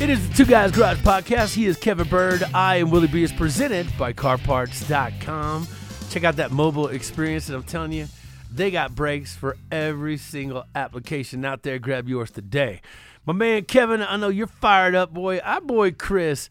It is the Two Guys Garage Podcast. He is Kevin Bird. I am Willie B. It's presented by CarParts.com. Check out that mobile experience, and I'm telling you, they got brakes for every single application out there. Grab yours today. My man Kevin, I know you're fired up, boy. Our boy Chris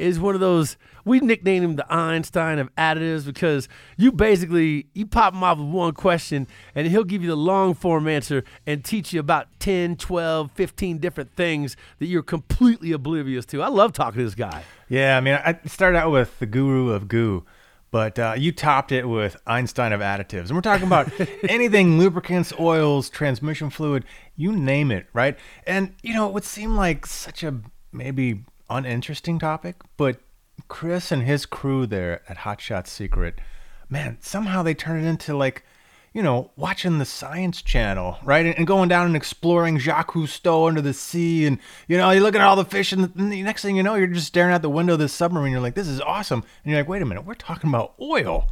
is one of those we nicknamed him the Einstein of additives because you basically you pop him off with one question and he'll give you the long form answer and teach you about 10, 12, 15 different things that you're completely oblivious to. I love talking to this guy. Yeah, I mean, I started out with the guru of goo, but uh, you topped it with Einstein of additives. And we're talking about anything lubricants, oils, transmission fluid, you name it, right? And, you know, it would seem like such a maybe uninteresting topic, but Chris and his crew there at Hot Shot Secret, man, somehow they turn it into like, you know, watching the Science Channel, right? And, and going down and exploring Jacques Cousteau under the sea. And, you know, you're looking at all the fish, and the, and the next thing you know, you're just staring out the window of this submarine. You're like, this is awesome. And you're like, wait a minute, we're talking about oil.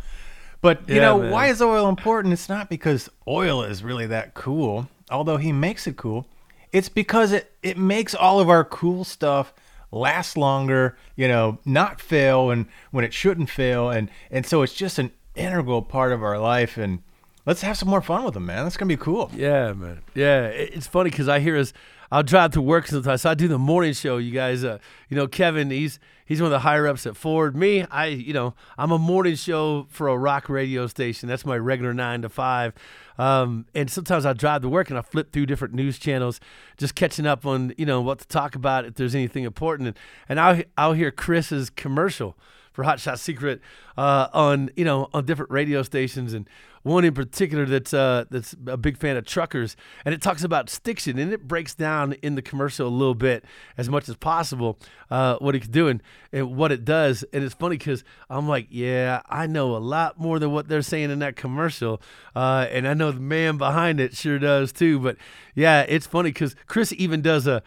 But, you Yeah, know, man. why is oil important? It's not because oil is really that cool, although he makes it cool. It's because it, it makes all of our cool stuff last longer, you know, not fail and when it shouldn't fail. And, and so it's just an integral part of our life. And let's have some more fun with them, man. That's going to be cool. Yeah, man. Yeah, it's funny because I hear us. I'll drive to work sometimes. So I do the morning show. You guys, uh, you know, Kevin, he's he's one of the higher ups at Ford. Me, I, you know, I'm a morning show for a rock radio station. That's my regular nine to five. Um, and sometimes I drive to work and I flip through different news channels, just catching up on you know what to talk about if there's anything important. And, and I'll I'll hear Chris's commercial for Hot Shot Secret uh, on you know on different radio stations, and one in particular that's uh, that's a big fan of truckers, and it talks about stiction, and it breaks down in the commercial a little bit as much as possible uh, what it's doing and what it does, and it's funny because I'm like, yeah, I know a lot more than what they're saying in that commercial, uh, and I know the man behind it sure does too, but yeah, it's funny because Chris even does a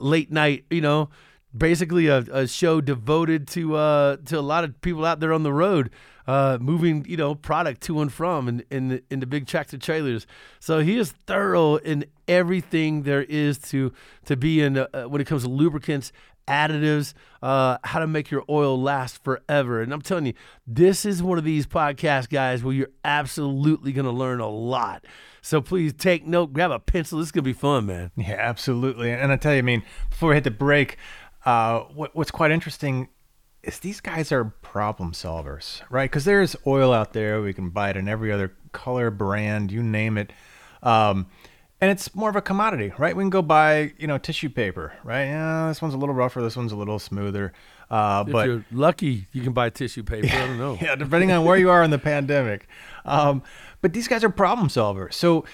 late night, you know basically a, a show devoted to uh, to a lot of people out there on the road, uh, moving you know product to and from in in the, in the big tractor trailers. So he is thorough in everything there is to to be in uh, when it comes to lubricants. Additives, uh, how to make your oil last forever. And I'm telling you, this is one of these podcast guys where you're absolutely going to learn a lot. So please take note, grab a pencil. This is going to be fun, man. Yeah, absolutely. And I tell you, I mean, before we hit the break, uh, what, what's quite interesting is these guys are problem solvers, right? Because there's oil out there. We can buy it in every other color, brand, you name it. Um, and it's more of a commodity, right? We can go buy, you know, tissue paper, right? Yeah, this one's a little rougher, this one's a little smoother. Uh, If but you're lucky, you can buy tissue paper. I don't know. yeah, depending on where you are in the pandemic. Um, but these guys are problem solvers. So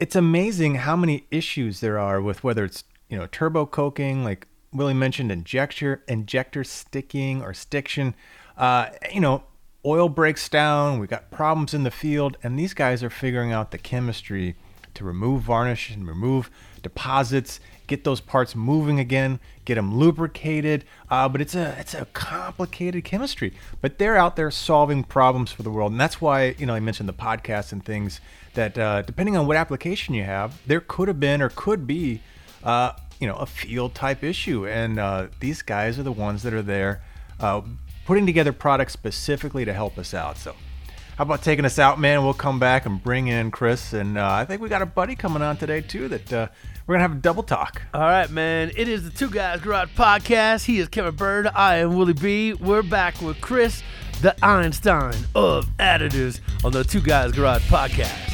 it's amazing how many issues there are with whether it's you know turbo coking, like Willie mentioned, injector injector sticking or stiction. Uh, you know, oil breaks down. We've got problems in the field, and these guys are figuring out the chemistry to remove varnish and remove deposits get those parts moving again, get them lubricated. Uh, but it's a it's a complicated chemistry. But they're out there solving problems for the world, and that's why you know I mentioned the podcast and things that uh, depending on what application you have, there could have been or could be uh, you know a field type issue, and uh, these guys are the ones that are there uh, putting together products specifically to help us out. So. How about taking us out, man? We'll come back and bring in Chris, and uh, I think we got a buddy coming on today too that uh, we're gonna have a double talk. All right, man. It is the Two Guys Garage podcast. He is Kevin Bird. I am Willie B. We're back with Chris, the Einstein of additives, on the Two Guys Garage podcast.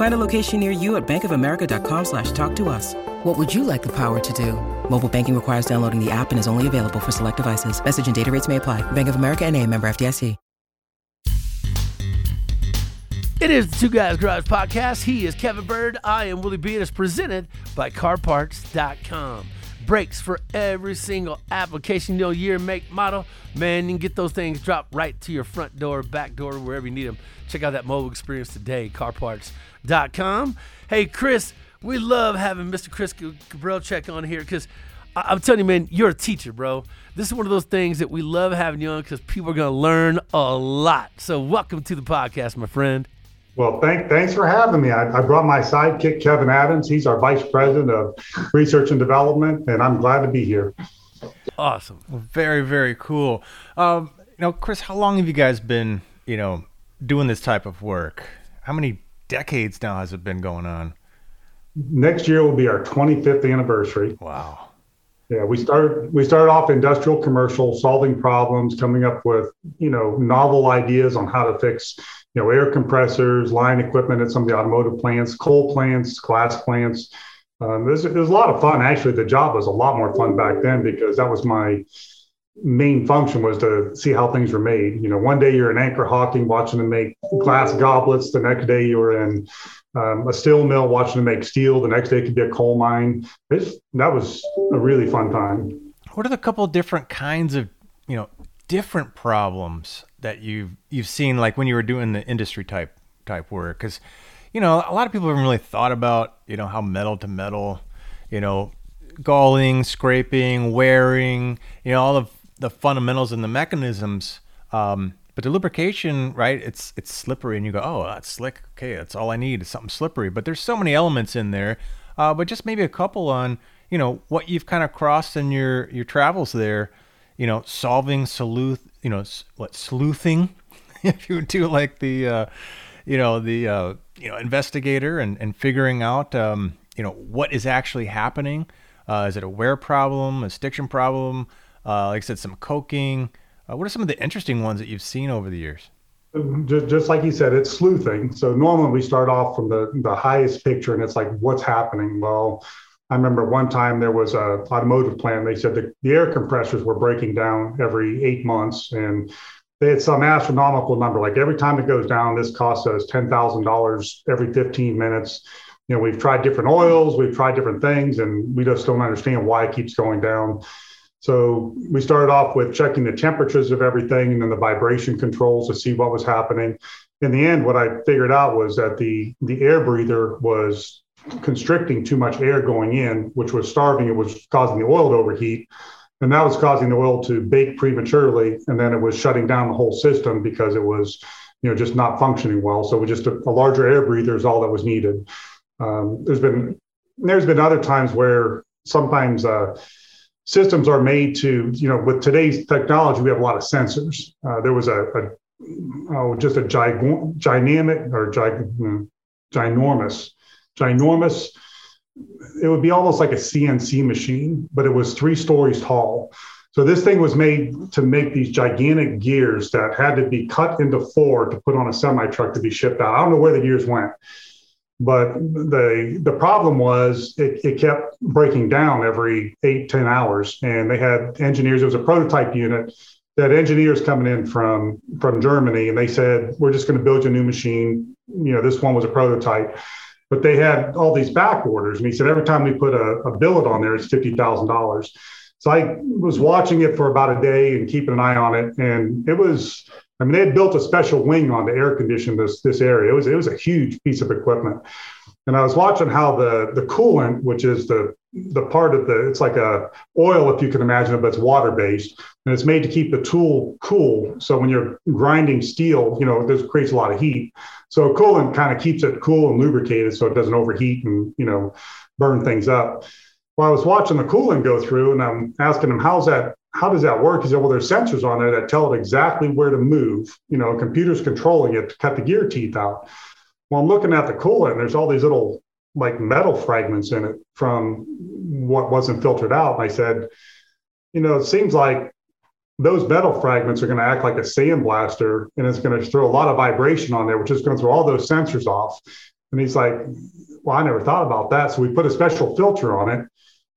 Find a location near you at bankofamerica.com slash talk to us. What would you like the power to do? Mobile banking requires downloading the app and is only available for select devices. Message and data rates may apply. Bank of America and a member FDIC. It is the Two Guys Garage podcast. He is Kevin Bird. I am Willie B. And it's presented by CarParts.com. Brakes for every single application, you year, make, model. Man, you can get those things dropped right to your front door, back door, wherever you need them. Check out that mobile experience today, CarParts.com. Hey, Chris, we love having Mr. Chris Gabrelcik on here because I'm telling you, man, you're a teacher, bro. This is one of those things that we love having you on because people are going to learn a lot. So, welcome to the podcast, my friend. Well, thank, thanks for having me. I, I, brought my sidekick, Kevin Adams. He's our vice president of research and development, and I'm glad to be here. Awesome. Very, very cool. Um, you know, Chris, how long have you guys been, you know, doing this type of work? How many decades now has it been going on? Next year will be our 25th anniversary. Wow. Yeah, we started we started off industrial commercial, solving problems, coming up with you know novel ideas on how to fix you know air compressors, line equipment at some of the automotive plants, coal plants, glass plants. Um, it, was, it was a lot of fun. Actually, the job was a lot more fun back then because that was my main function was to see how things were made. You know, one day you're in Anchor Hocking, watching them make glass goblets. The next day you were in um, a steel mill watching them make steel. The next day could be a coal mine. It's, that was a really fun time. What are the couple different kinds of, you know, different problems that you've you've seen like when you were doing the industry type type work? Because, you know, a lot of people haven't really thought about, you know, how metal to metal, you know, galling, scraping, wearing, you know, all of the fundamentals and the mechanisms. Um, but the lubrication, right? It's it's slippery, and you go, oh, that's slick. Okay, that's all I need is something slippery. But there's so many elements in there. Uh, but just maybe a couple on, you know, what you've kind of crossed in your your travels there. You know, solving sleuth, you know, what sleuthing, if you do like the, uh, you know, the uh, you know investigator and and figuring out, um, you know, what is actually happening. Uh, is it a wear problem, a stiction problem? Uh, like I said, some coking. Uh, what are some of the interesting ones that you've seen over the years? Just, just like you said, it's sleuthing. So normally we start off from the, the highest picture and it's like, what's happening? Well, I remember one time there was a automotive plant. They said the, the air compressors were breaking down every eight months and they had some astronomical number. Like every time it goes down, this costs us $10,000 every 15 minutes. You know, we've tried different oils, we've tried different things, and we just don't understand why it keeps going down. So we started off with checking the temperatures of everything and then the vibration controls to see what was happening. In the end, what I figured out was that the the air breather was constricting too much air going in, which was starving. It was causing the oil to overheat. And that was causing the oil to bake prematurely. And then it was shutting down the whole system because it was, you know, just not functioning well. So we just a, a larger air breather is all that was needed. Um, there's been there's been other times where sometimes uh, systems are made to, you know, with today's technology, we have a lot of sensors. Uh, there was a, a oh, just a gig- dynamic or gig- ginormous, ginormous. It would be almost like a CNC machine, but it was three stories tall. So this thing was made to make these gigantic gears that had to be cut into four to put on a semi truck to be shipped out. I don't know where the gears went. But the the problem was it, it kept breaking down every eight ten hours. And they had engineers, it was a prototype unit. that engineers coming in from from Germany, and they said, "We're just going to build you a new machine." You know, this one was a prototype, but they had all these back orders, and he said every time we put a, a billet on there, it's fifty thousand dollars. So I was watching it for about a day and keeping an eye on it, and it was. I mean, they had built a special wing on to air condition this this area. It was it was a huge piece of equipment, and I was watching how the the coolant, which is the the part of the it's like a oil if you can imagine it, but it's water based, and it's made to keep the tool cool. So when you're grinding steel, you know this creates a lot of heat. So coolant kind of keeps it cool and lubricated, so it doesn't overheat and you know burn things up well, I was watching the coolant go through and I'm asking him, how's that? How does that work? He said, well, there's sensors on there that tell it exactly where to move. You know, computer's controlling it to cut the gear teeth out. Well, I'm looking at the coolant, and there's all these little like metal fragments in it from what wasn't filtered out. And I said, you know, it seems like those metal fragments are going to act like a sandblaster and it's going to throw a lot of vibration on there, which is going to throw all those sensors off. And he's like, well, I never thought about that. So we put a special filter on it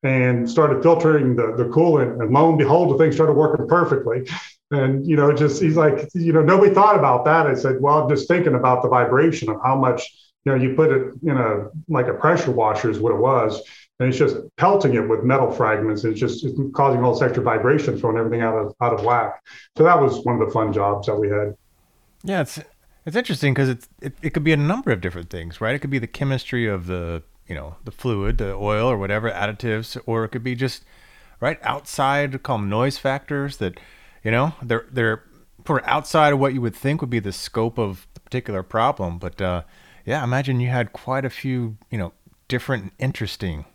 and started filtering the, the coolant. And lo and behold, the thing started working perfectly. And, you know, just he's like, you know, nobody thought about that. I said, well, I'm just thinking about the vibration of how much, you know, you put it in a like a pressure washer is what it was. And it's just pelting it with metal fragments. It's just it's causing all this extra vibration, throwing everything out of out of whack. So that was one of the fun jobs that we had. Yeah, it's it's interesting because it's it, it could be a number of different things, right? It could be the chemistry of the you know the fluid, the oil or whatever additives, or it could be just right outside. Call them noise factors that you know they're they're for outside of what you would think would be the scope of the particular problem. But uh, yeah, imagine you had quite a few you know different interesting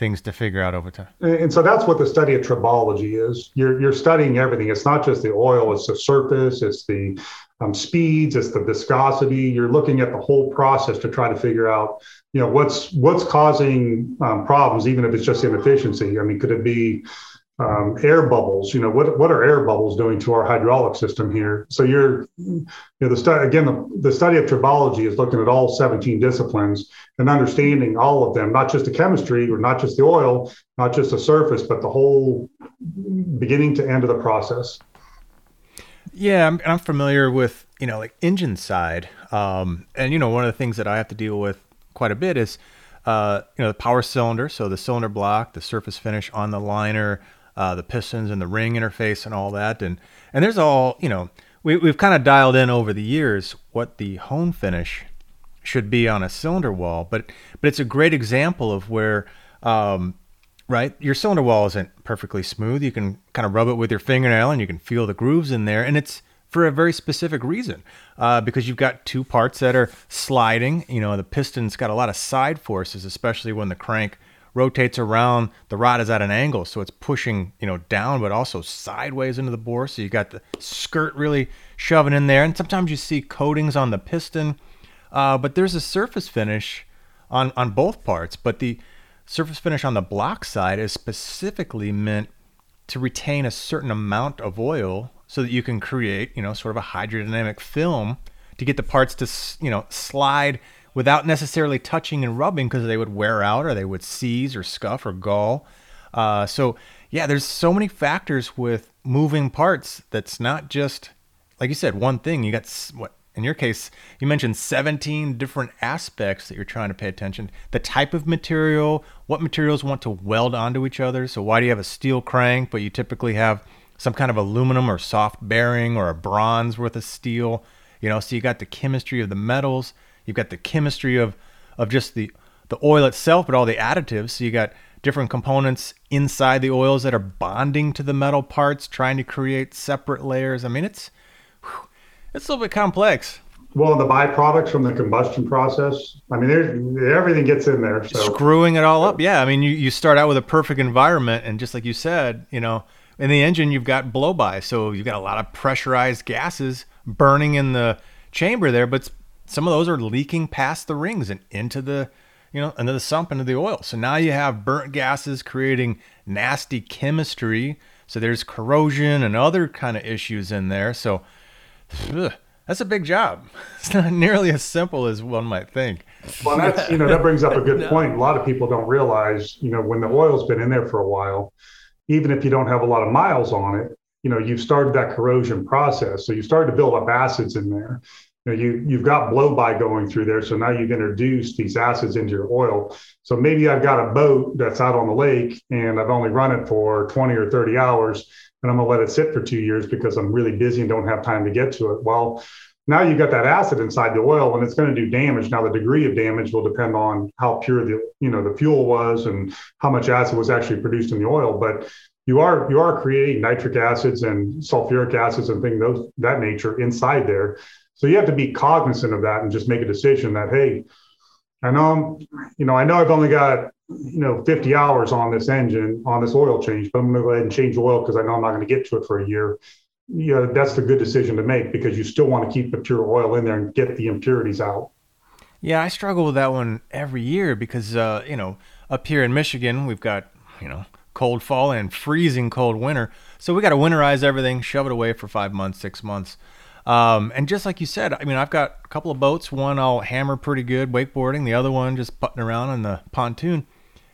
things to figure out over time. And so that's what the study of tribology is. You're you're studying everything. It's not just the oil; it's the surface, it's the um, speeds, it's the viscosity. You're looking at the whole process to try to figure out, you know, what's what's causing um, problems, even if it's just inefficiency. I mean, could it be um, air bubbles? You know, what what are air bubbles doing to our hydraulic system here? So you're, you know, the study again, the, the study of tribology is looking at all 17 disciplines and understanding all of them, not just the chemistry or not just the oil, not just the surface, but the whole beginning to end of the process. Yeah, I'm, I'm familiar with you know like engine side, um, and you know one of the things that I have to deal with quite a bit is uh, you know the power cylinder, so the cylinder block, the surface finish on the liner, uh, the pistons and the ring interface and all that, and and there's all you know we we've kind of dialed in over the years what the hone finish should be on a cylinder wall, but but it's a great example of where um, right? Your cylinder wall isn't perfectly smooth. You can kind of rub it with your fingernail and you can feel the grooves in there. And it's for a very specific reason uh, because you've got two parts that are sliding. You know, the piston's got a lot of side forces, especially when the crank rotates around. The rod is at an angle, so it's pushing, you know, down, but also sideways into the bore. So you got the skirt really shoving in there. And sometimes you see coatings on the piston, uh, but there's a surface finish on, on both parts. But the Surface finish on the block side is specifically meant to retain a certain amount of oil so that you can create, you know, sort of a hydrodynamic film to get the parts to, you know, slide without necessarily touching and rubbing because they would wear out or they would seize or scuff or gall. Uh, so yeah, there's so many factors with moving parts that's not just like you said one thing. You got what in your case, you mentioned 17 different aspects that you're trying to pay attention. The type of material, what materials want to weld onto each other. So why do you have a steel crank, but you typically have some kind of aluminum or soft bearing or a bronze worth of steel? You know, so you got the chemistry of the metals, you've got the chemistry of of just the the oil itself, but all the additives. So you got different components inside the oils that are bonding to the metal parts, trying to create separate layers. I mean, it's it's a little bit complex. Well, the byproducts from the combustion process. I mean, there's everything gets in there. So. Screwing it all up. Yeah. I mean, you, you start out with a perfect environment, and just like you said, you know, in the engine you've got blow by, so you've got a lot of pressurized gases burning in the chamber there, but some of those are leaking past the rings and into the, you know, into the sump, into the oil. So now you have burnt gases creating nasty chemistry. So there's corrosion and other kind of issues in there. So that's a big job. It's not nearly as simple as one might think. Well, that's you know that brings up a good point. A lot of people don't realize, you know, when the oil's been in there for a while, even if you don't have a lot of miles on it, you know, you've started that corrosion process. So you started to build up acids in there. You know, you, you've got blow by going through there. So now you've introduced these acids into your oil. So maybe I've got a boat that's out on the lake and I've only run it for 20 or 30 hours and I'm going to let it sit for two years because I'm really busy and don't have time to get to it. Well, now you've got that acid inside the oil and it's going to do damage. Now the degree of damage will depend on how pure the you know the fuel was and how much acid was actually produced in the oil. But you are you are creating nitric acids and sulfuric acids and things those that nature inside there. So you have to be cognizant of that and just make a decision that hey, I know I'm, you know I know I've only got you know 50 hours on this engine on this oil change, but I'm going to go ahead and change oil because I know I'm not going to get to it for a year you know, that's the good decision to make because you still want to keep the pure oil in there and get the impurities out. Yeah, I struggle with that one every year because, uh, you know, up here in Michigan, we've got, you know, cold fall and freezing cold winter. So we got to winterize everything, shove it away for five months, six months. Um, and just like you said, I mean, I've got a couple of boats. One I'll hammer pretty good wakeboarding, the other one just putting around on the pontoon.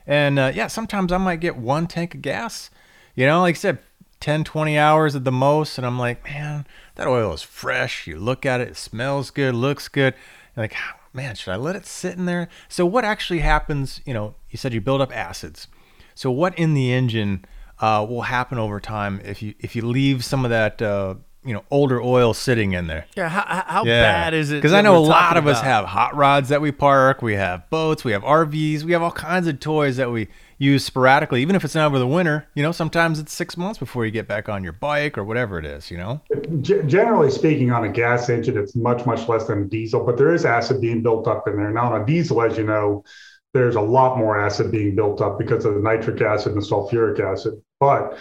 And uh, yeah, sometimes I might get one tank of gas. You know, like I said, 10, 20 hours at the most. And I'm like, man, that oil is fresh. You look at it, it smells good, looks good. Like, man, should I let it sit in there? So, what actually happens? You know, you said you build up acids. So, what in the engine uh, will happen over time if you if you leave some of that uh, you know older oil sitting in there. Yeah, how, how yeah. bad is it? Because I know a lot of about? us have hot rods that we park, we have boats, we have RVs, we have all kinds of toys that we use sporadically, even if it's not over the winter. You know, sometimes it's six months before you get back on your bike or whatever it is. You know, G- generally speaking, on a gas engine, it's much much less than diesel, but there is acid being built up in there. Now, on a diesel, as you know, there's a lot more acid being built up because of the nitric acid and the sulfuric acid, but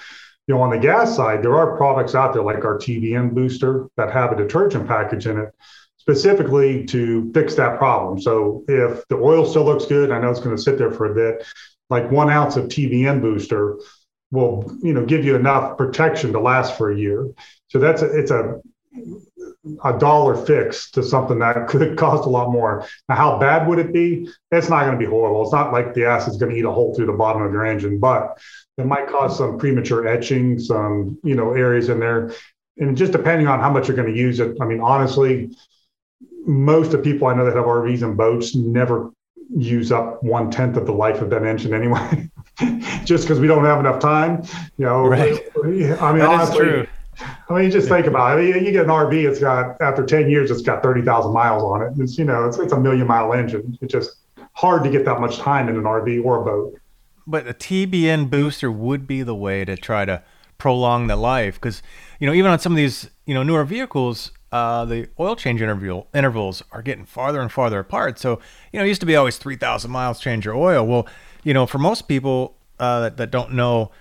you know, on the gas side, there are products out there like our TBN booster that have a detergent package in it specifically to fix that problem. So if the oil still looks good, I know it's going to sit there for a bit. Like one ounce of TBN booster will, you know, give you enough protection to last for a year. So that's a, it's a a dollar fix to something that could cost a lot more. Now, how bad would it be? It's not going to be horrible. It's not like the acid's going to eat a hole through the bottom of your engine, but it might cause some premature etching, some you know areas in there, and just depending on how much you're going to use it. I mean, honestly, most of the people I know that have RVs and boats never use up one tenth of the life of that engine anyway, just because we don't have enough time. You know, right. I mean, that honestly, I mean, just think about it. You get an RV, it's got after ten years, it's got thirty thousand miles on it. It's you know, it's it's a million mile engine. It's just hard to get that much time in an RV or a boat but a TBN booster would be the way to try to prolong the life because you know even on some of these you know newer vehicles uh, the oil change interval intervals are getting farther and farther apart so you know it used to be always 3000 miles change your oil well you know for most people uh, that, that don't know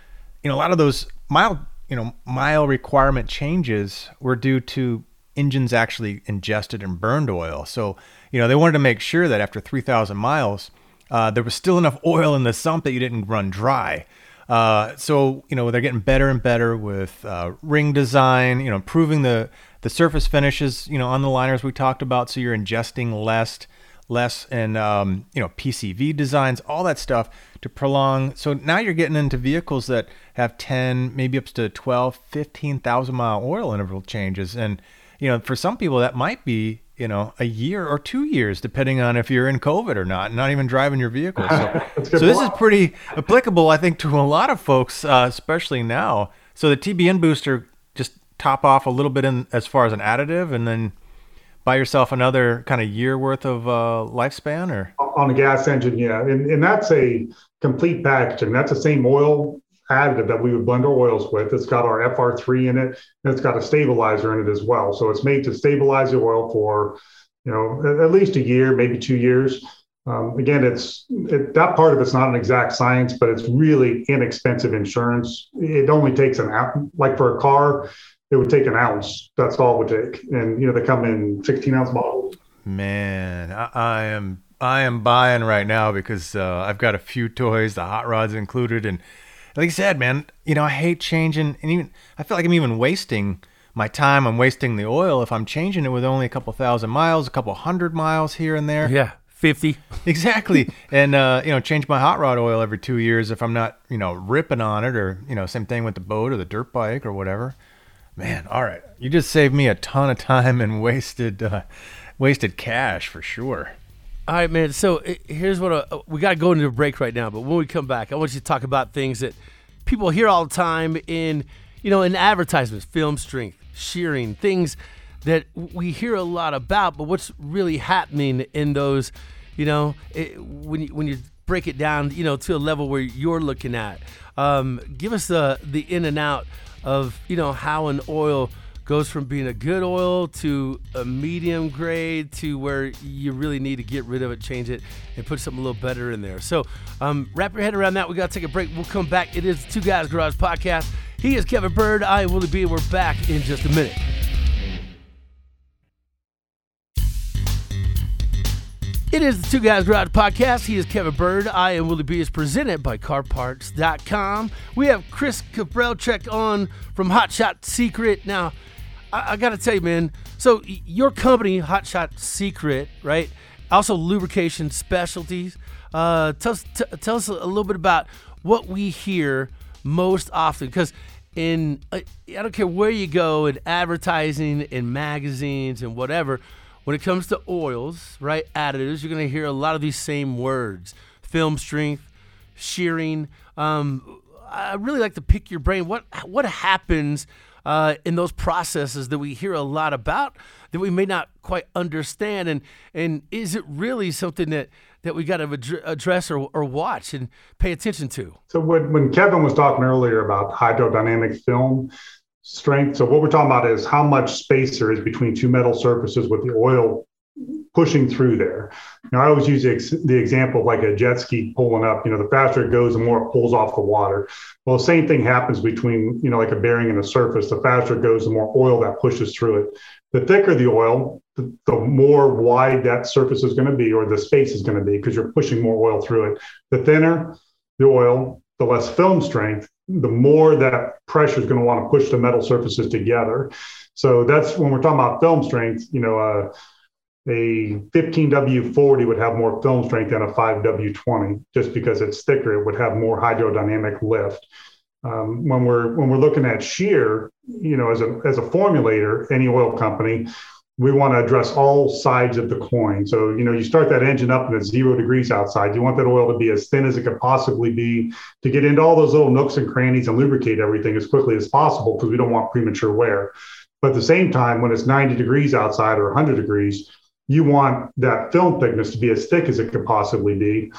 you know a lot of those mile you know mile requirement changes were due to engines actually ingested and burned oil so you know they wanted to make sure that after 3000 miles uh, there was still enough oil in the sump that you didn't run dry. Uh, so you know they're getting better and better with uh, ring design. You know, improving the the surface finishes. You know, on the liners we talked about, so you're ingesting less, less, and um, you know PCV designs, all that stuff to prolong. So now you're getting into vehicles that have 10, maybe up to 12, 15,000 mile oil interval changes, and you know for some people that might be you know, a year or two years, depending on if you're in COVID or not, not even driving your vehicle. So, so this is pretty applicable, I think, to a lot of folks, uh, especially now. So the TBN booster just top off a little bit in as far as an additive, and then buy yourself another kind of year worth of uh, lifespan, or on a gas engine, yeah, and and that's a complete packaging. That's the same oil additive that we would blend our oils with. It's got our FR3 in it, and it's got a stabilizer in it as well. So it's made to stabilize the oil for, you know, at least a year, maybe two years. Um, again, it's it, that part of it's not an exact science, but it's really inexpensive insurance. It only takes an ounce, like for a car, it would take an ounce. That's all it would take, and you know they come in 16 ounce bottles. Man, I, I am I am buying right now because uh, I've got a few toys, the hot rods included, and like I said, man, you know, I hate changing, and even I feel like I'm even wasting my time. I'm wasting the oil if I'm changing it with only a couple thousand miles, a couple hundred miles here and there. Yeah, fifty exactly. and uh, you know, change my hot rod oil every two years if I'm not, you know, ripping on it, or you know, same thing with the boat or the dirt bike or whatever. Man, all right. You just saved me a ton of time and wasted uh, wasted cash for sure. All right, man. So here's what uh, we got to go into a break right now. But when we come back, I want you to talk about things that people hear all the time in, you know, in advertisements, film strength, shearing, things that we hear a lot about. But what's really happening in those, you know, it, when you, when you break it down, you know, to a level where you're looking at. Um, give us the the in and out of you know how an oil goes from being a good oil to a medium grade to where you really need to get rid of it, change it, and put something a little better in there. So um, wrap your head around that. We got to take a break. We'll come back. It is Two Guys Garage Podcast. He is Kevin Bird. I am Willie B. We're back in just a minute. It is the Two Guys Garage Podcast. He is Kevin Bird. I am Willie B. is presented by CarParts.com. We have Chris Gabrelcik on from Hot Shot Secret. Now, I, I got to tell you, man. So your company, Hot Shot Secret, right? Also lubrication specialties. Uh, tell us, t- tell us a little bit about what we hear most often, because in uh, I don't care where you go in advertising, in magazines, and whatever when it comes to oils, right, additives, you're going to hear a lot of these same words film strength, shearing. Um, I really like to pick your brain. What, what happens uh, in those processes that we hear a lot about that we may not quite understand? And, and is it really something that, that we got to address or, or watch and pay attention to? So, when, when Kevin was talking earlier about hydrodynamic film, strength. So what we're talking about is how much space there is between two metal surfaces with the oil pushing through there. Now, I always use the, ex- the, example of like a jet ski pulling up. You know, the faster it goes, the more it pulls off the water. Well, the same thing happens between, you know, like a bearing and a surface. The faster it goes, the more oil that pushes through it. The thicker the oil, the, the more wide that surface is going to be, or the space is going to be, because you're pushing more oil through it. The thinner the oil, the less film strength, the more that pressure is going to want to push the metal surfaces together. So that's when we're talking about film strength, you know, uh, a 15W40 would have more film strength than a 5W20 just because it's thicker. It would have more hydrodynamic lift. Um, when we're when we're looking at shear, you know, as a as a formulator, any oil company, we want to address all sides of the coin. So, you know, you start that engine up and it's zero degrees outside. You want that oil to be as thin as it could possibly be to get into all those little nooks and crannies and lubricate everything as quickly as possible because we don't want premature wear. But at the same time, when it's 90 degrees outside or 100 degrees, you want that film thickness to be as thick as it could possibly be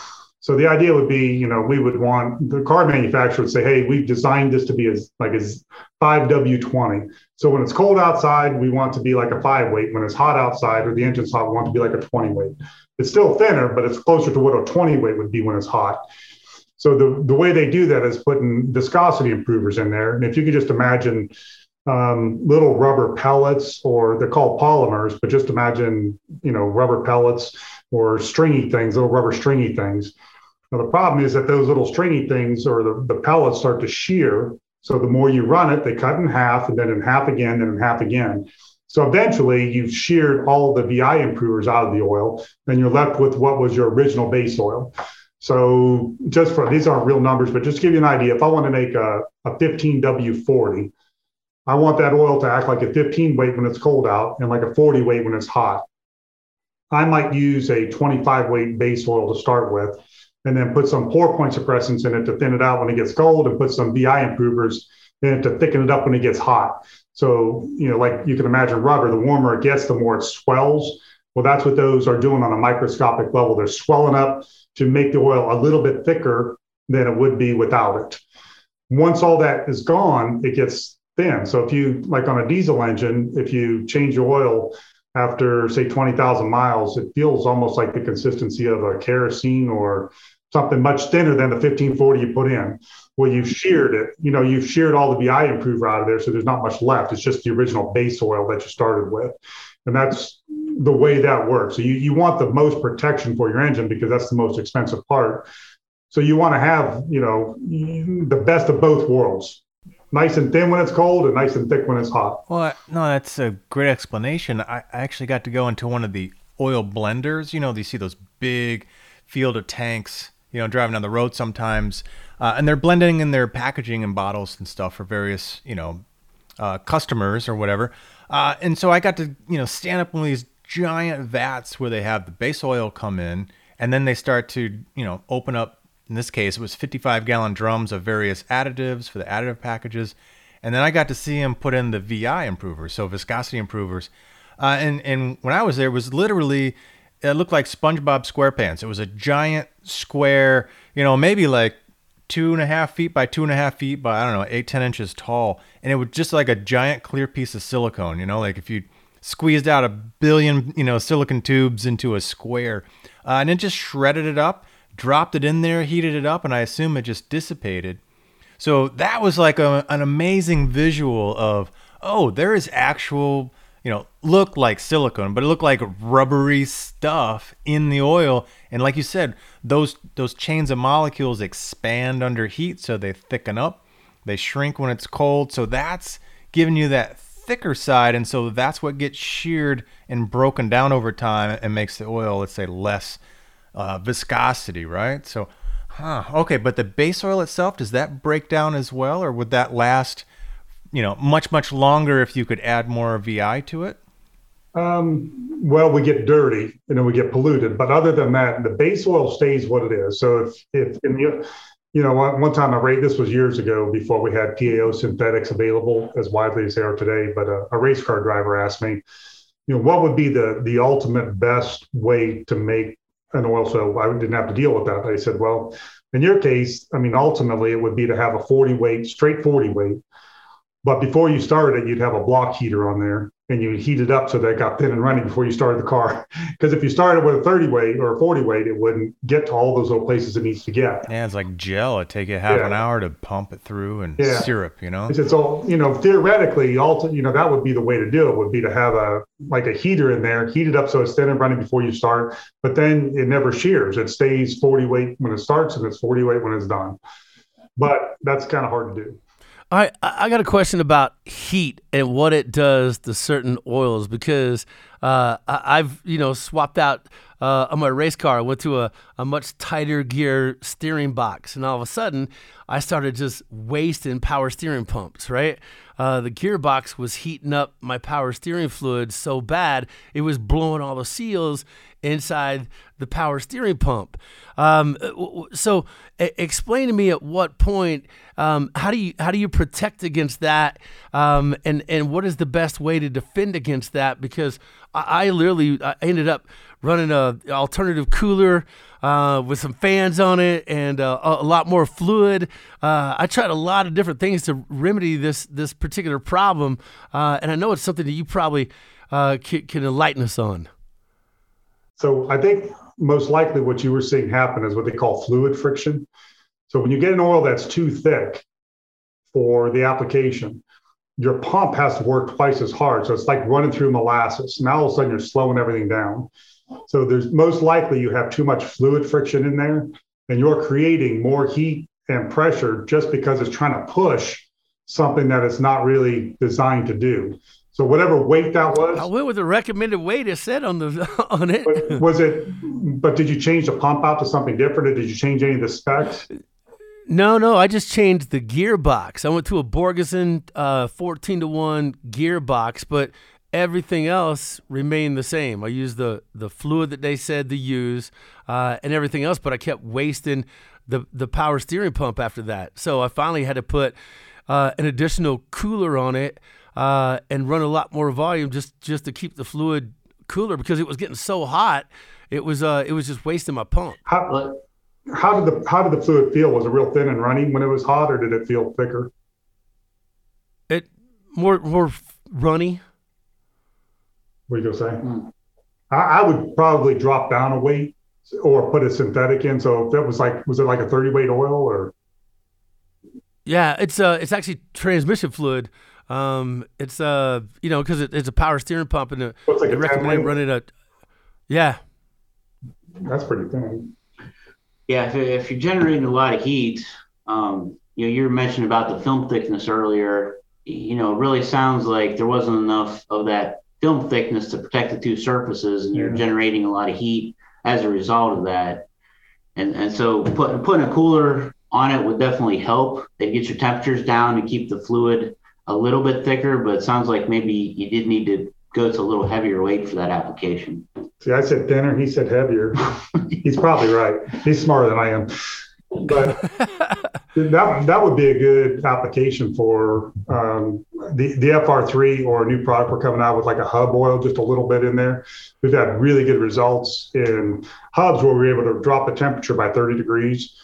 so the idea would be, you know, we would want the car manufacturer would say, hey, we've designed this to be as like as 5W20. So when it's cold outside, we want to be like a five weight. When it's hot outside or the engine's hot, we want to be like a 20 weight. It's still thinner, but it's closer to what a 20 weight would be when it's hot. So the, the way they do that is putting viscosity improvers in there. And if you could just imagine um, little rubber pellets, or they're called polymers, but just imagine, you know, rubber pellets or stringy things, little rubber stringy things now, the problem is that those little stringy things or the, the pellets start to shear. So the more you run it, they cut in half and then in half again, then in half again. So eventually you've sheared all the VI improvers out of the oil, then you're left with what was your original base oil. So just for these aren't real numbers, but just give you an idea, if I want to make a, a 15W40, I want that oil to act like a 15 weight when it's cold out and like a 40 weight when it's hot. I might use a 25 weight base oil to start with and then put some pour point suppressants in it to thin it out when it gets cold and put some VI improvers in it to thicken it up when it gets hot. So, you know, like you can imagine rubber, the warmer it gets, the more it swells. Well, that's what those are doing on a microscopic level. They're swelling up to make the oil a little bit thicker than it would be without it. Once all that is gone, it gets thin. So if you like on a diesel engine, if you change your oil after say 20,000 miles, it feels almost like the consistency of a kerosene or something much thinner than the 1540 you put in. Well, you've mm-hmm. sheared it. You know, you've sheared all the VI improver out of there, so there's not much left. It's just the original base oil that you started with, and that's the way that works. So you you want the most protection for your engine because that's the most expensive part. So you want to have you know the best of both worlds. Nice and thin when it's cold, and nice and thick when it's hot. Well, no, that's a great explanation. I, I actually got to go into one of the oil blenders. You know, you see those big field of tanks you know, driving down the road sometimes. Uh, and they're blending in their packaging and bottles and stuff for various, you know, uh, customers or whatever. Uh, and so I got to, you know, stand up in these giant vats where they have the base oil come in and then they start to, you know, open up. In this case, it was 55 gallon drums of various additives for the additive packages. And then I got to see them put in the VI improvers, so viscosity improvers. Uh, and, and when I was there, it was literally, it looked like SpongeBob SquarePants. It was a giant square, you know, maybe like two and a half feet by two and a half feet by I don't know eight ten inches tall, and it was just like a giant clear piece of silicone. You know, like if you squeezed out a billion you know silicon tubes into a square, uh, and it just shredded it up, dropped it in there, heated it up, and I assume it just dissipated. So that was like a, an amazing visual of oh, there is actual you know, looked like silicone, but it looked like rubbery stuff in the oil. And like you said, those those chains of molecules expand under heat, so they thicken up. They shrink when it's cold, so that's giving you that thicker side, and so that's what gets sheared and broken down over time and makes the oil, let's say, less uh, viscosity, right? So, huh, okay, but the base oil itself does that break down as well, or would that last? You know, much much longer if you could add more VI to it? Um, well, we get dirty, you know, we get polluted, but other than that, the base oil stays what it is. So if if in the you know, one, one time I rate this was years ago before we had PAO synthetics available as widely as they are today. But a, a race car driver asked me, you know, what would be the the ultimate best way to make an oil so I didn't have to deal with that. I said, well, in your case, I mean, ultimately it would be to have a 40 weight, straight 40 weight but before you started it, you'd have a block heater on there and you would heat it up so that it got thin and running before you started the car. Because if you started with a 30 weight or a 40 weight, it wouldn't get to all those little places it needs to get. Yeah, it's like gel. It'd take you half yeah. an hour to pump it through and yeah. syrup, you know? It's, it's all, you know, theoretically, all you know, that would be the way to do it would be to have a, like a heater in there, heat it up so it's thin and running before you start, but then it never shears. It stays 40 weight when it starts and it's 40 weight when it's done. But that's kind of hard to do. All right, I got a question about heat and what it does to certain oils because uh, I've you know swapped out uh, on my race car. I went to a, a much tighter gear steering box, and all of a sudden I started just wasting power steering pumps. Right, uh, the gearbox was heating up my power steering fluid so bad it was blowing all the seals inside the power steering pump. Um, so, explain to me at what point um, how do you how do you protect against that, um, and and what is the best way to defend against that? Because I, I literally I ended up running a alternative cooler uh, with some fans on it and uh, a lot more fluid. Uh, I tried a lot of different things to remedy this this particular problem, uh, and I know it's something that you probably uh, can, can enlighten us on. So I think most likely what you were seeing happen is what they call fluid friction. So when you get an oil that's too thick for the application, your pump has to work twice as hard. So it's like running through molasses. Now all of a sudden you're slowing everything down. So there's most likely you have too much fluid friction in there and you're creating more heat and pressure just because it's trying to push something that it's not really designed to do. So whatever weight that was, I went with the recommended weight it said on the on it. was it? But did you change the pump out to something different, or did you change any of the specs? No, no, I just changed the gearbox. I went to a Borgeson uh, 14 to 1 gearbox, but everything else remained the same. I used the, the fluid that they said to use uh, and everything else, but I kept wasting the, the power steering pump after that. So I finally had to put uh, an additional cooler on it uh, and run a lot more volume just just to keep the fluid cooler because it was getting so hot. It was uh, it was just wasting my pump. How, how did the how did the fluid feel? Was it real thin and runny when it was hot, or did it feel thicker? It more more runny. What are you gonna say? Mm. I, I, would probably drop down a weight or put a synthetic in. So if that was like, was it like a thirty weight oil or? Yeah, it's uh, it's actually transmission fluid. Um, it's uh, you know, because it, it's a power steering pump, and it, like I recommend running a. Yeah. That's pretty thin. Yeah, if, if you're generating a lot of heat, um, you know, you mentioned about the film thickness earlier. You know, it really sounds like there wasn't enough of that film thickness to protect the two surfaces, and you're generating a lot of heat as a result of that. And and so put, putting a cooler on it would definitely help. It gets your temperatures down and keep the fluid a little bit thicker, but it sounds like maybe you did need to go to a little heavier weight for that application. See, I said thinner, he said heavier. He's probably right. He's smarter than I am. But that that would be a good application for um, the the FR3 or a new product we're coming out with, like a hub oil, just a little bit in there. We've had really good results in hubs where we were able to drop the temperature by 30 degrees.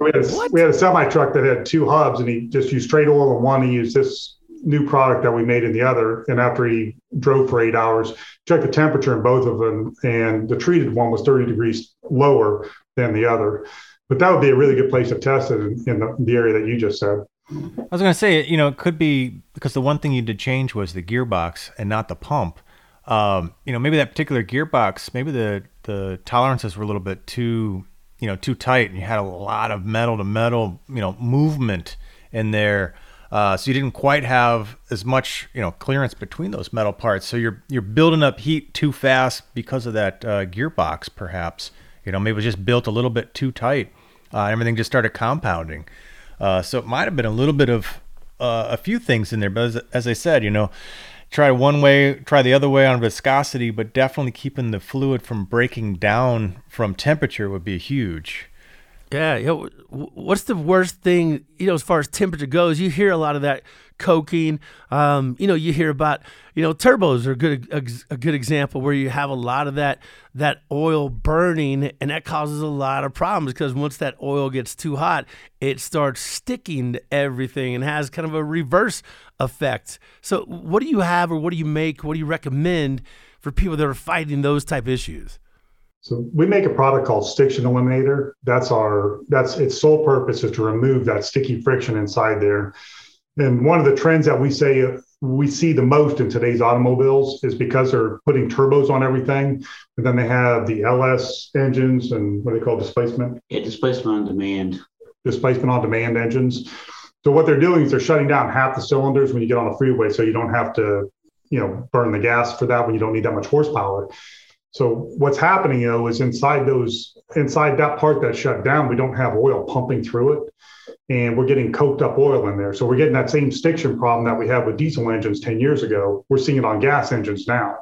We had a, we had a semi truck that had two hubs, and he just used straight oil in one. He used this new product that we made in the other. And after he drove for eight hours, checked the temperature in both of them, and the treated one was 30 degrees lower than the other. But that would be a really good place to test it in, in the, the area that you just said. I was going to say, you know, it could be because the one thing you did change was the gearbox and not the pump. Um, you know, maybe that particular gearbox, maybe the the tolerances were a little bit too, you know, too tight, and you had a lot of metal to metal, you know, movement in there. Uh, so you didn't quite have as much, you know, clearance between those metal parts. So you're you're building up heat too fast because of that uh, gearbox, perhaps. You know, maybe it was just built a little bit too tight. Uh, everything just started compounding. Uh, so it might have been a little bit of uh, a few things in there. But as, as I said, you know, try one way, try the other way on viscosity, but definitely keeping the fluid from breaking down from temperature would be huge. Yeah, you know, what's the worst thing, you know, as far as temperature goes? You hear a lot of that coking. Um, you know, you hear about, you know, turbos are a good a, a, good example where you have a lot of that that oil burning, and that causes a lot of problems because once that oil gets too hot, it starts sticking to everything and has kind of a reverse effect. So, what do you have, or what do you make? What do you recommend for people that are fighting those type issues? So we make a product called Stiction Eliminator. That's our that's its sole purpose is to remove that sticky friction inside there. And one of the trends that we say we see the most in today's automobiles is because they're putting turbos on everything, and then they have the LS engines and what they call displacement. Yeah, displacement on demand. Displacement on demand engines. So what they're doing is they're shutting down half the cylinders when you get on the freeway, so you don't have to, you know, burn the gas for that when you don't need that much horsepower. So what's happening, though is inside those inside that part that's shut down, we don't have oil pumping through it, and we're getting coked up oil in there. So we're getting that same stiction problem that we had with diesel engines 10 years ago. We're seeing it on gas engines now.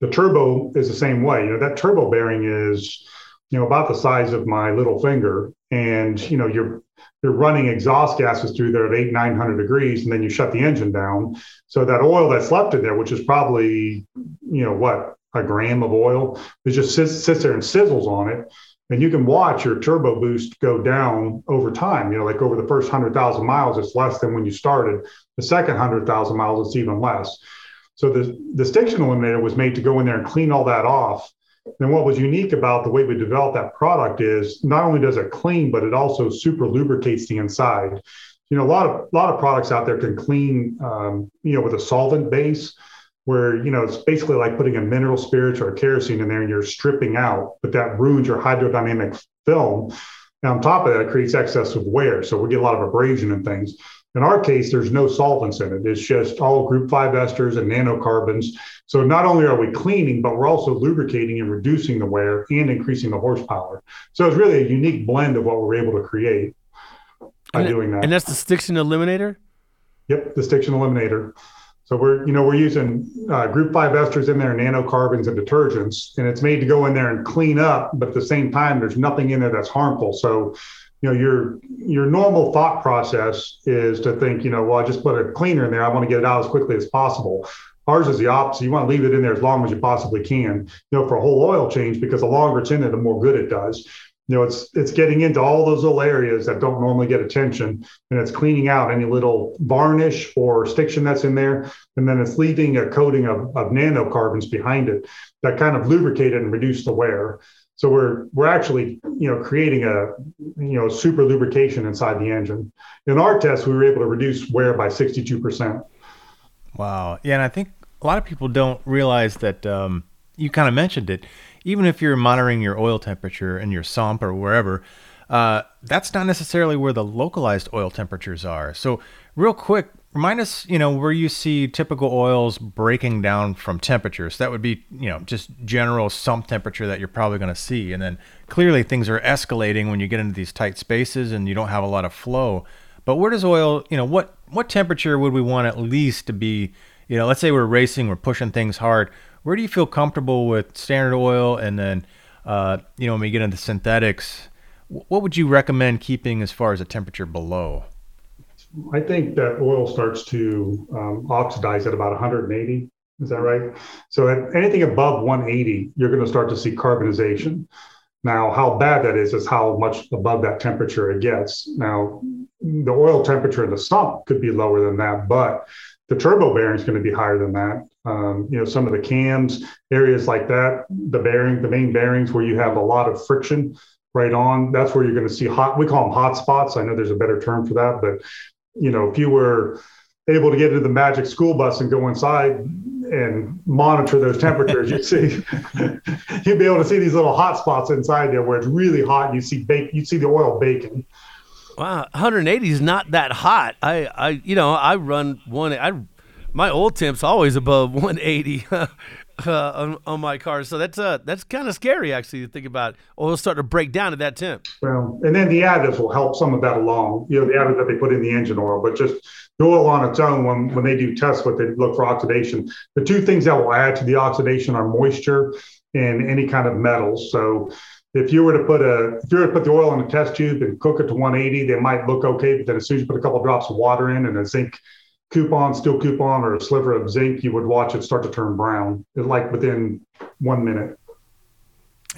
The turbo is the same way. You know, that turbo bearing is, you know, about the size of my little finger, and you know, you're you're running exhaust gases through there at eight, 900 degrees, and then you shut the engine down. So that oil that's left in there, which is probably, you know, what, a gram of oil. It just sits, sits there and sizzles on it. And you can watch your turbo boost go down over time. You know, like over the first 100,000 miles, it's less than when you started. The second 100,000 miles, it's even less. So the, the stiction eliminator was made to go in there and clean all that off. And what was unique about the way we developed that product is not only does it clean, but it also super lubricates the inside. You know, a lot of a lot of products out there can clean, um, you know, with a solvent base where you know it's basically like putting a mineral spirits or a kerosene in there and you're stripping out, but that ruins your hydrodynamic film. And on top of that, it creates excess of wear. So we get a lot of abrasion and things. In our case, there's no solvents in it. It's just all group five esters and nanocarbons. So not only are we cleaning, but we're also lubricating and reducing the wear and increasing the horsepower. So it's really a unique blend of what we're able to create by and doing that. And that's the Stiction Eliminator? Yep, the Stiction Eliminator. So we're, you know, we're using uh, group five esters in there, nanocarbons and detergents, and it's made to go in there and clean up. But at the same time, there's nothing in there that's harmful. So, you know, your your normal thought process is to think, you know, well, I just put a cleaner in there. I want to get it out as quickly as possible. Ours is the opposite. You want to leave it in there as long as you possibly can, you know, for a whole oil change, because the longer it's in there, the more good it does you know it's it's getting into all those little areas that don't normally get attention and it's cleaning out any little varnish or stiction that's in there and then it's leaving a coating of, of nanocarbons behind it that kind of lubricate it and reduce the wear. So we're we're actually you know creating a you know super lubrication inside the engine. In our test we were able to reduce wear by 62% wow. Yeah and i think a lot of people don't realize that um, you kind of mentioned it even if you're monitoring your oil temperature in your sump or wherever, uh, that's not necessarily where the localized oil temperatures are. So, real quick, remind us, you know, where you see typical oils breaking down from temperatures. That would be, you know, just general sump temperature that you're probably going to see. And then clearly things are escalating when you get into these tight spaces and you don't have a lot of flow. But where does oil, you know, what what temperature would we want at least to be, you know, let's say we're racing, we're pushing things hard. Where do you feel comfortable with standard oil and then uh, you know, when we get into synthetics, what would you recommend keeping as far as a temperature below? I think that oil starts to um, oxidize at about 180. Is that right? So at anything above 180, you're going to start to see carbonization. Now, how bad that is is how much above that temperature it gets. Now, the oil temperature in the sump could be lower than that, but the turbo bearing is going to be higher than that. Um, you know, some of the cams, areas like that, the bearing, the main bearings where you have a lot of friction right on, that's where you're going to see hot, we call them hot spots. I know there's a better term for that, but, you know, if you were able to get into the magic school bus and go inside and monitor those temperatures, you'd see, you'd be able to see these little hot spots inside there where it's really hot. And you see bake, you see the oil baking. Wow, 180 is not that hot. I, I, you know, I run one. I, my old temp's always above 180 uh, on, on my car, so that's uh that's kind of scary actually to think about. Oil starting to break down at that temp. Well, and then the additives will help some of that along. You know, the additives that they put in the engine oil, but just the oil on its own, when when they do tests, what they look for oxidation. The two things that will add to the oxidation are moisture and any kind of metals. So if you were to put a if you were to put the oil in a test tube and cook it to 180, they might look okay. But then as soon as you put a couple drops of water in and a zinc coupon, steel coupon, or a sliver of zinc, you would watch it start to turn brown, like within one minute.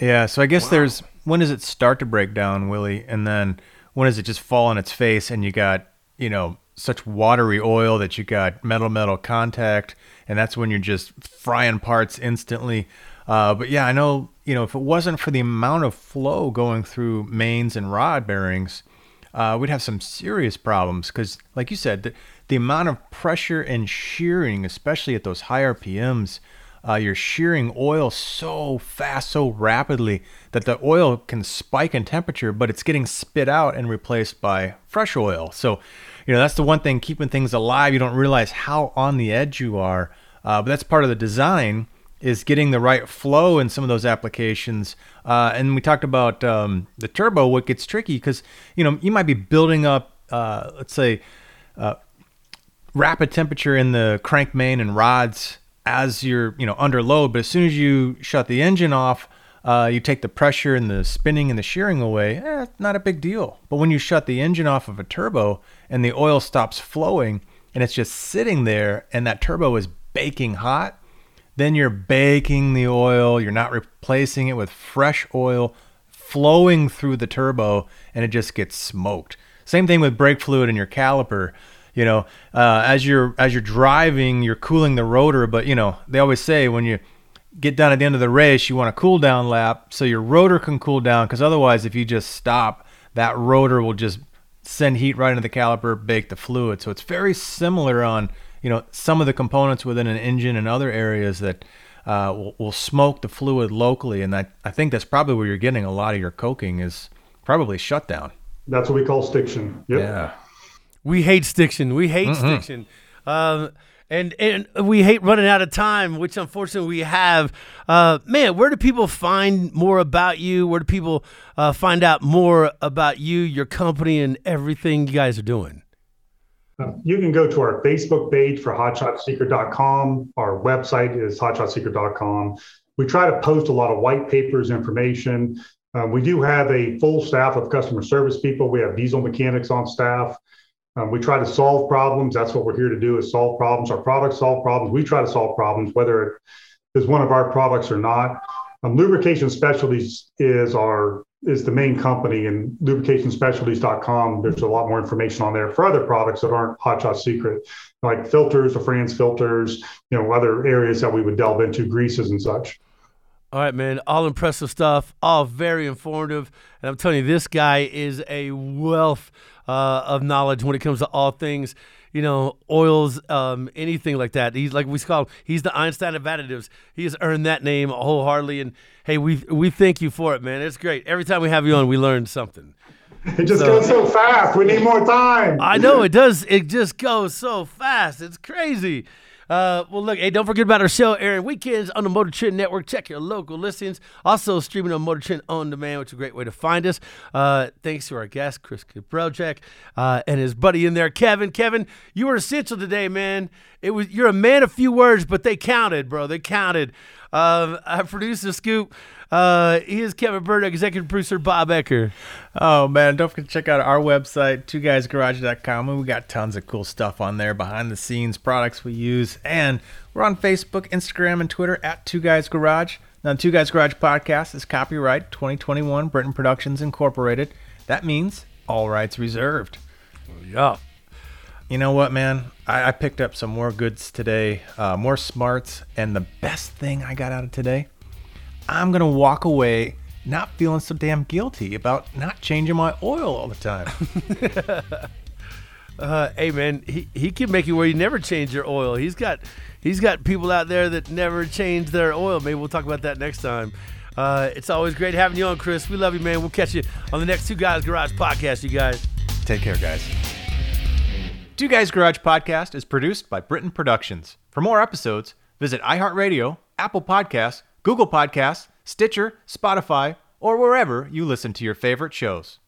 Yeah. So I guess wow. there's when does it start to break down, Willie, and then when does it just fall on its face and you got you know such watery oil that you got metal metal contact, and that's when you're just frying parts instantly. Uh, but yeah, I know, you know, if it wasn't for the amount of flow going through mains and rod bearings, uh, we'd have some serious problems because, like you said, the, amount of pressure and shearing, especially at those high RPMs, uh, you're shearing oil so fast, so rapidly that the oil can spike in temperature, but it's getting spit out and replaced by fresh oil. So, you know, that's the one thing keeping things alive. You don't realize how on the edge you are, uh, but that's part of the design is getting the right flow in some of those applications. Uh, and we talked about um, the turbo. What gets tricky because you know you might be building up, uh, let's say, uh, rapid temperature in the crank main and rods as you're you know under load. But as soon as you shut the engine off, uh, you take the pressure and the spinning and the shearing away. Eh, not a big deal. But when you shut the engine off of a turbo and the oil stops flowing and it's just sitting there and that turbo is baking hot then you're baking the oil, you're not replacing it with fresh oil flowing through the turbo, and it just gets smoked. Same thing with brake fluid in your caliper. You know, uh, as you're as you're driving, you're cooling the rotor, but you know they always say when you get down at the end of the race, you want a cool down lap so your rotor can cool down. Because otherwise, if you just stop, that rotor will just send heat right into the caliper, bake the fluid. So it's very similar on you know some of the components within an engine and other areas that uh, will, will, smoke the fluid locally, and I, I think that's probably where you're getting a lot of your coking is probably shutdown. That's what we call stiction. Yep. Yeah. We hate stiction. We hate mm-hmm. stiction. Um, and and we hate running out of time, which unfortunately we have. Uh, man, where do people find more about you? Where do people uh, find out more about you, your company, and everything you guys are doing? Um, you can go to our Facebook page for hotshotsecret.com. Our website is hotshotsecret.com. We try to post a lot of white papers, information. Um, we do have a full staff of customer service people. We have diesel mechanics on staff. Um, we try to solve problems. That's what we're here to do is solve problems. Our products solve problems. We try to solve problems, whether it is one of our products or not. Um, Lubrication Specialties is our is the main company and lubricationspecialties.com. There's a lot more information on there for other products that aren't Hot Shot Secret, like filters, the Frantz filters, you know, other areas that we would delve into, greases and such. All right, man. All impressive stuff. All very informative. And I'm telling you, this guy is a wealth uh, of knowledge when it comes to all things you know, oils, um, anything like that. He's like we call him, he's the Einstein of additives. He has earned that name wholeheartedly. And hey, we we thank you for it, man. It's great. Every time we have you on, we learn something. It just so, goes so fast. We need more time. I know it does. It just goes so fast. It's crazy. Uh, well, look, hey, don't forget about our show Aaron. weekends on the Motor Trend Network. Check your local listings. Also, streaming on Motor Trend on demand, which is a great way to find us. Uh, thanks to our guest, Chris Gabrelcik, uh, and his buddy in there, Kevin. Kevin, you were essential today, man. It was you're a man of few words, but they counted, bro. They counted. Um, our producer Scoop. Uh, he is Kevin Byrd, executive producer Bob Ecker. Oh man, don't forget to check out our website, two guysgarage.com. And we got tons of cool stuff on there, behind the scenes products we use, and we're on Facebook, Instagram, and Twitter at Two Guys Garage. Now, the Two Guys Garage podcast is copyright 2021 Britain Productions Incorporated. That means all rights reserved. Yeah. You know what, man? I, I picked up some more goods today, uh, more smarts, and the best thing I got out of today, I'm gonna walk away not feeling so damn guilty about not changing my oil all the time. Uh, hey man, he, he can make you where you never change your oil. He's got he's got people out there that never change their oil. Maybe we'll talk about that next time. Uh, it's always great having you on, Chris. We love you, man. We'll catch you on the next Two Guys Garage podcast, you guys. Take care, guys. Two Guys Garage podcast is produced by Britain Productions. For more episodes, visit iHeartRadio, Apple Podcasts, Google Podcasts, Stitcher, Spotify, or wherever you listen to your favorite shows.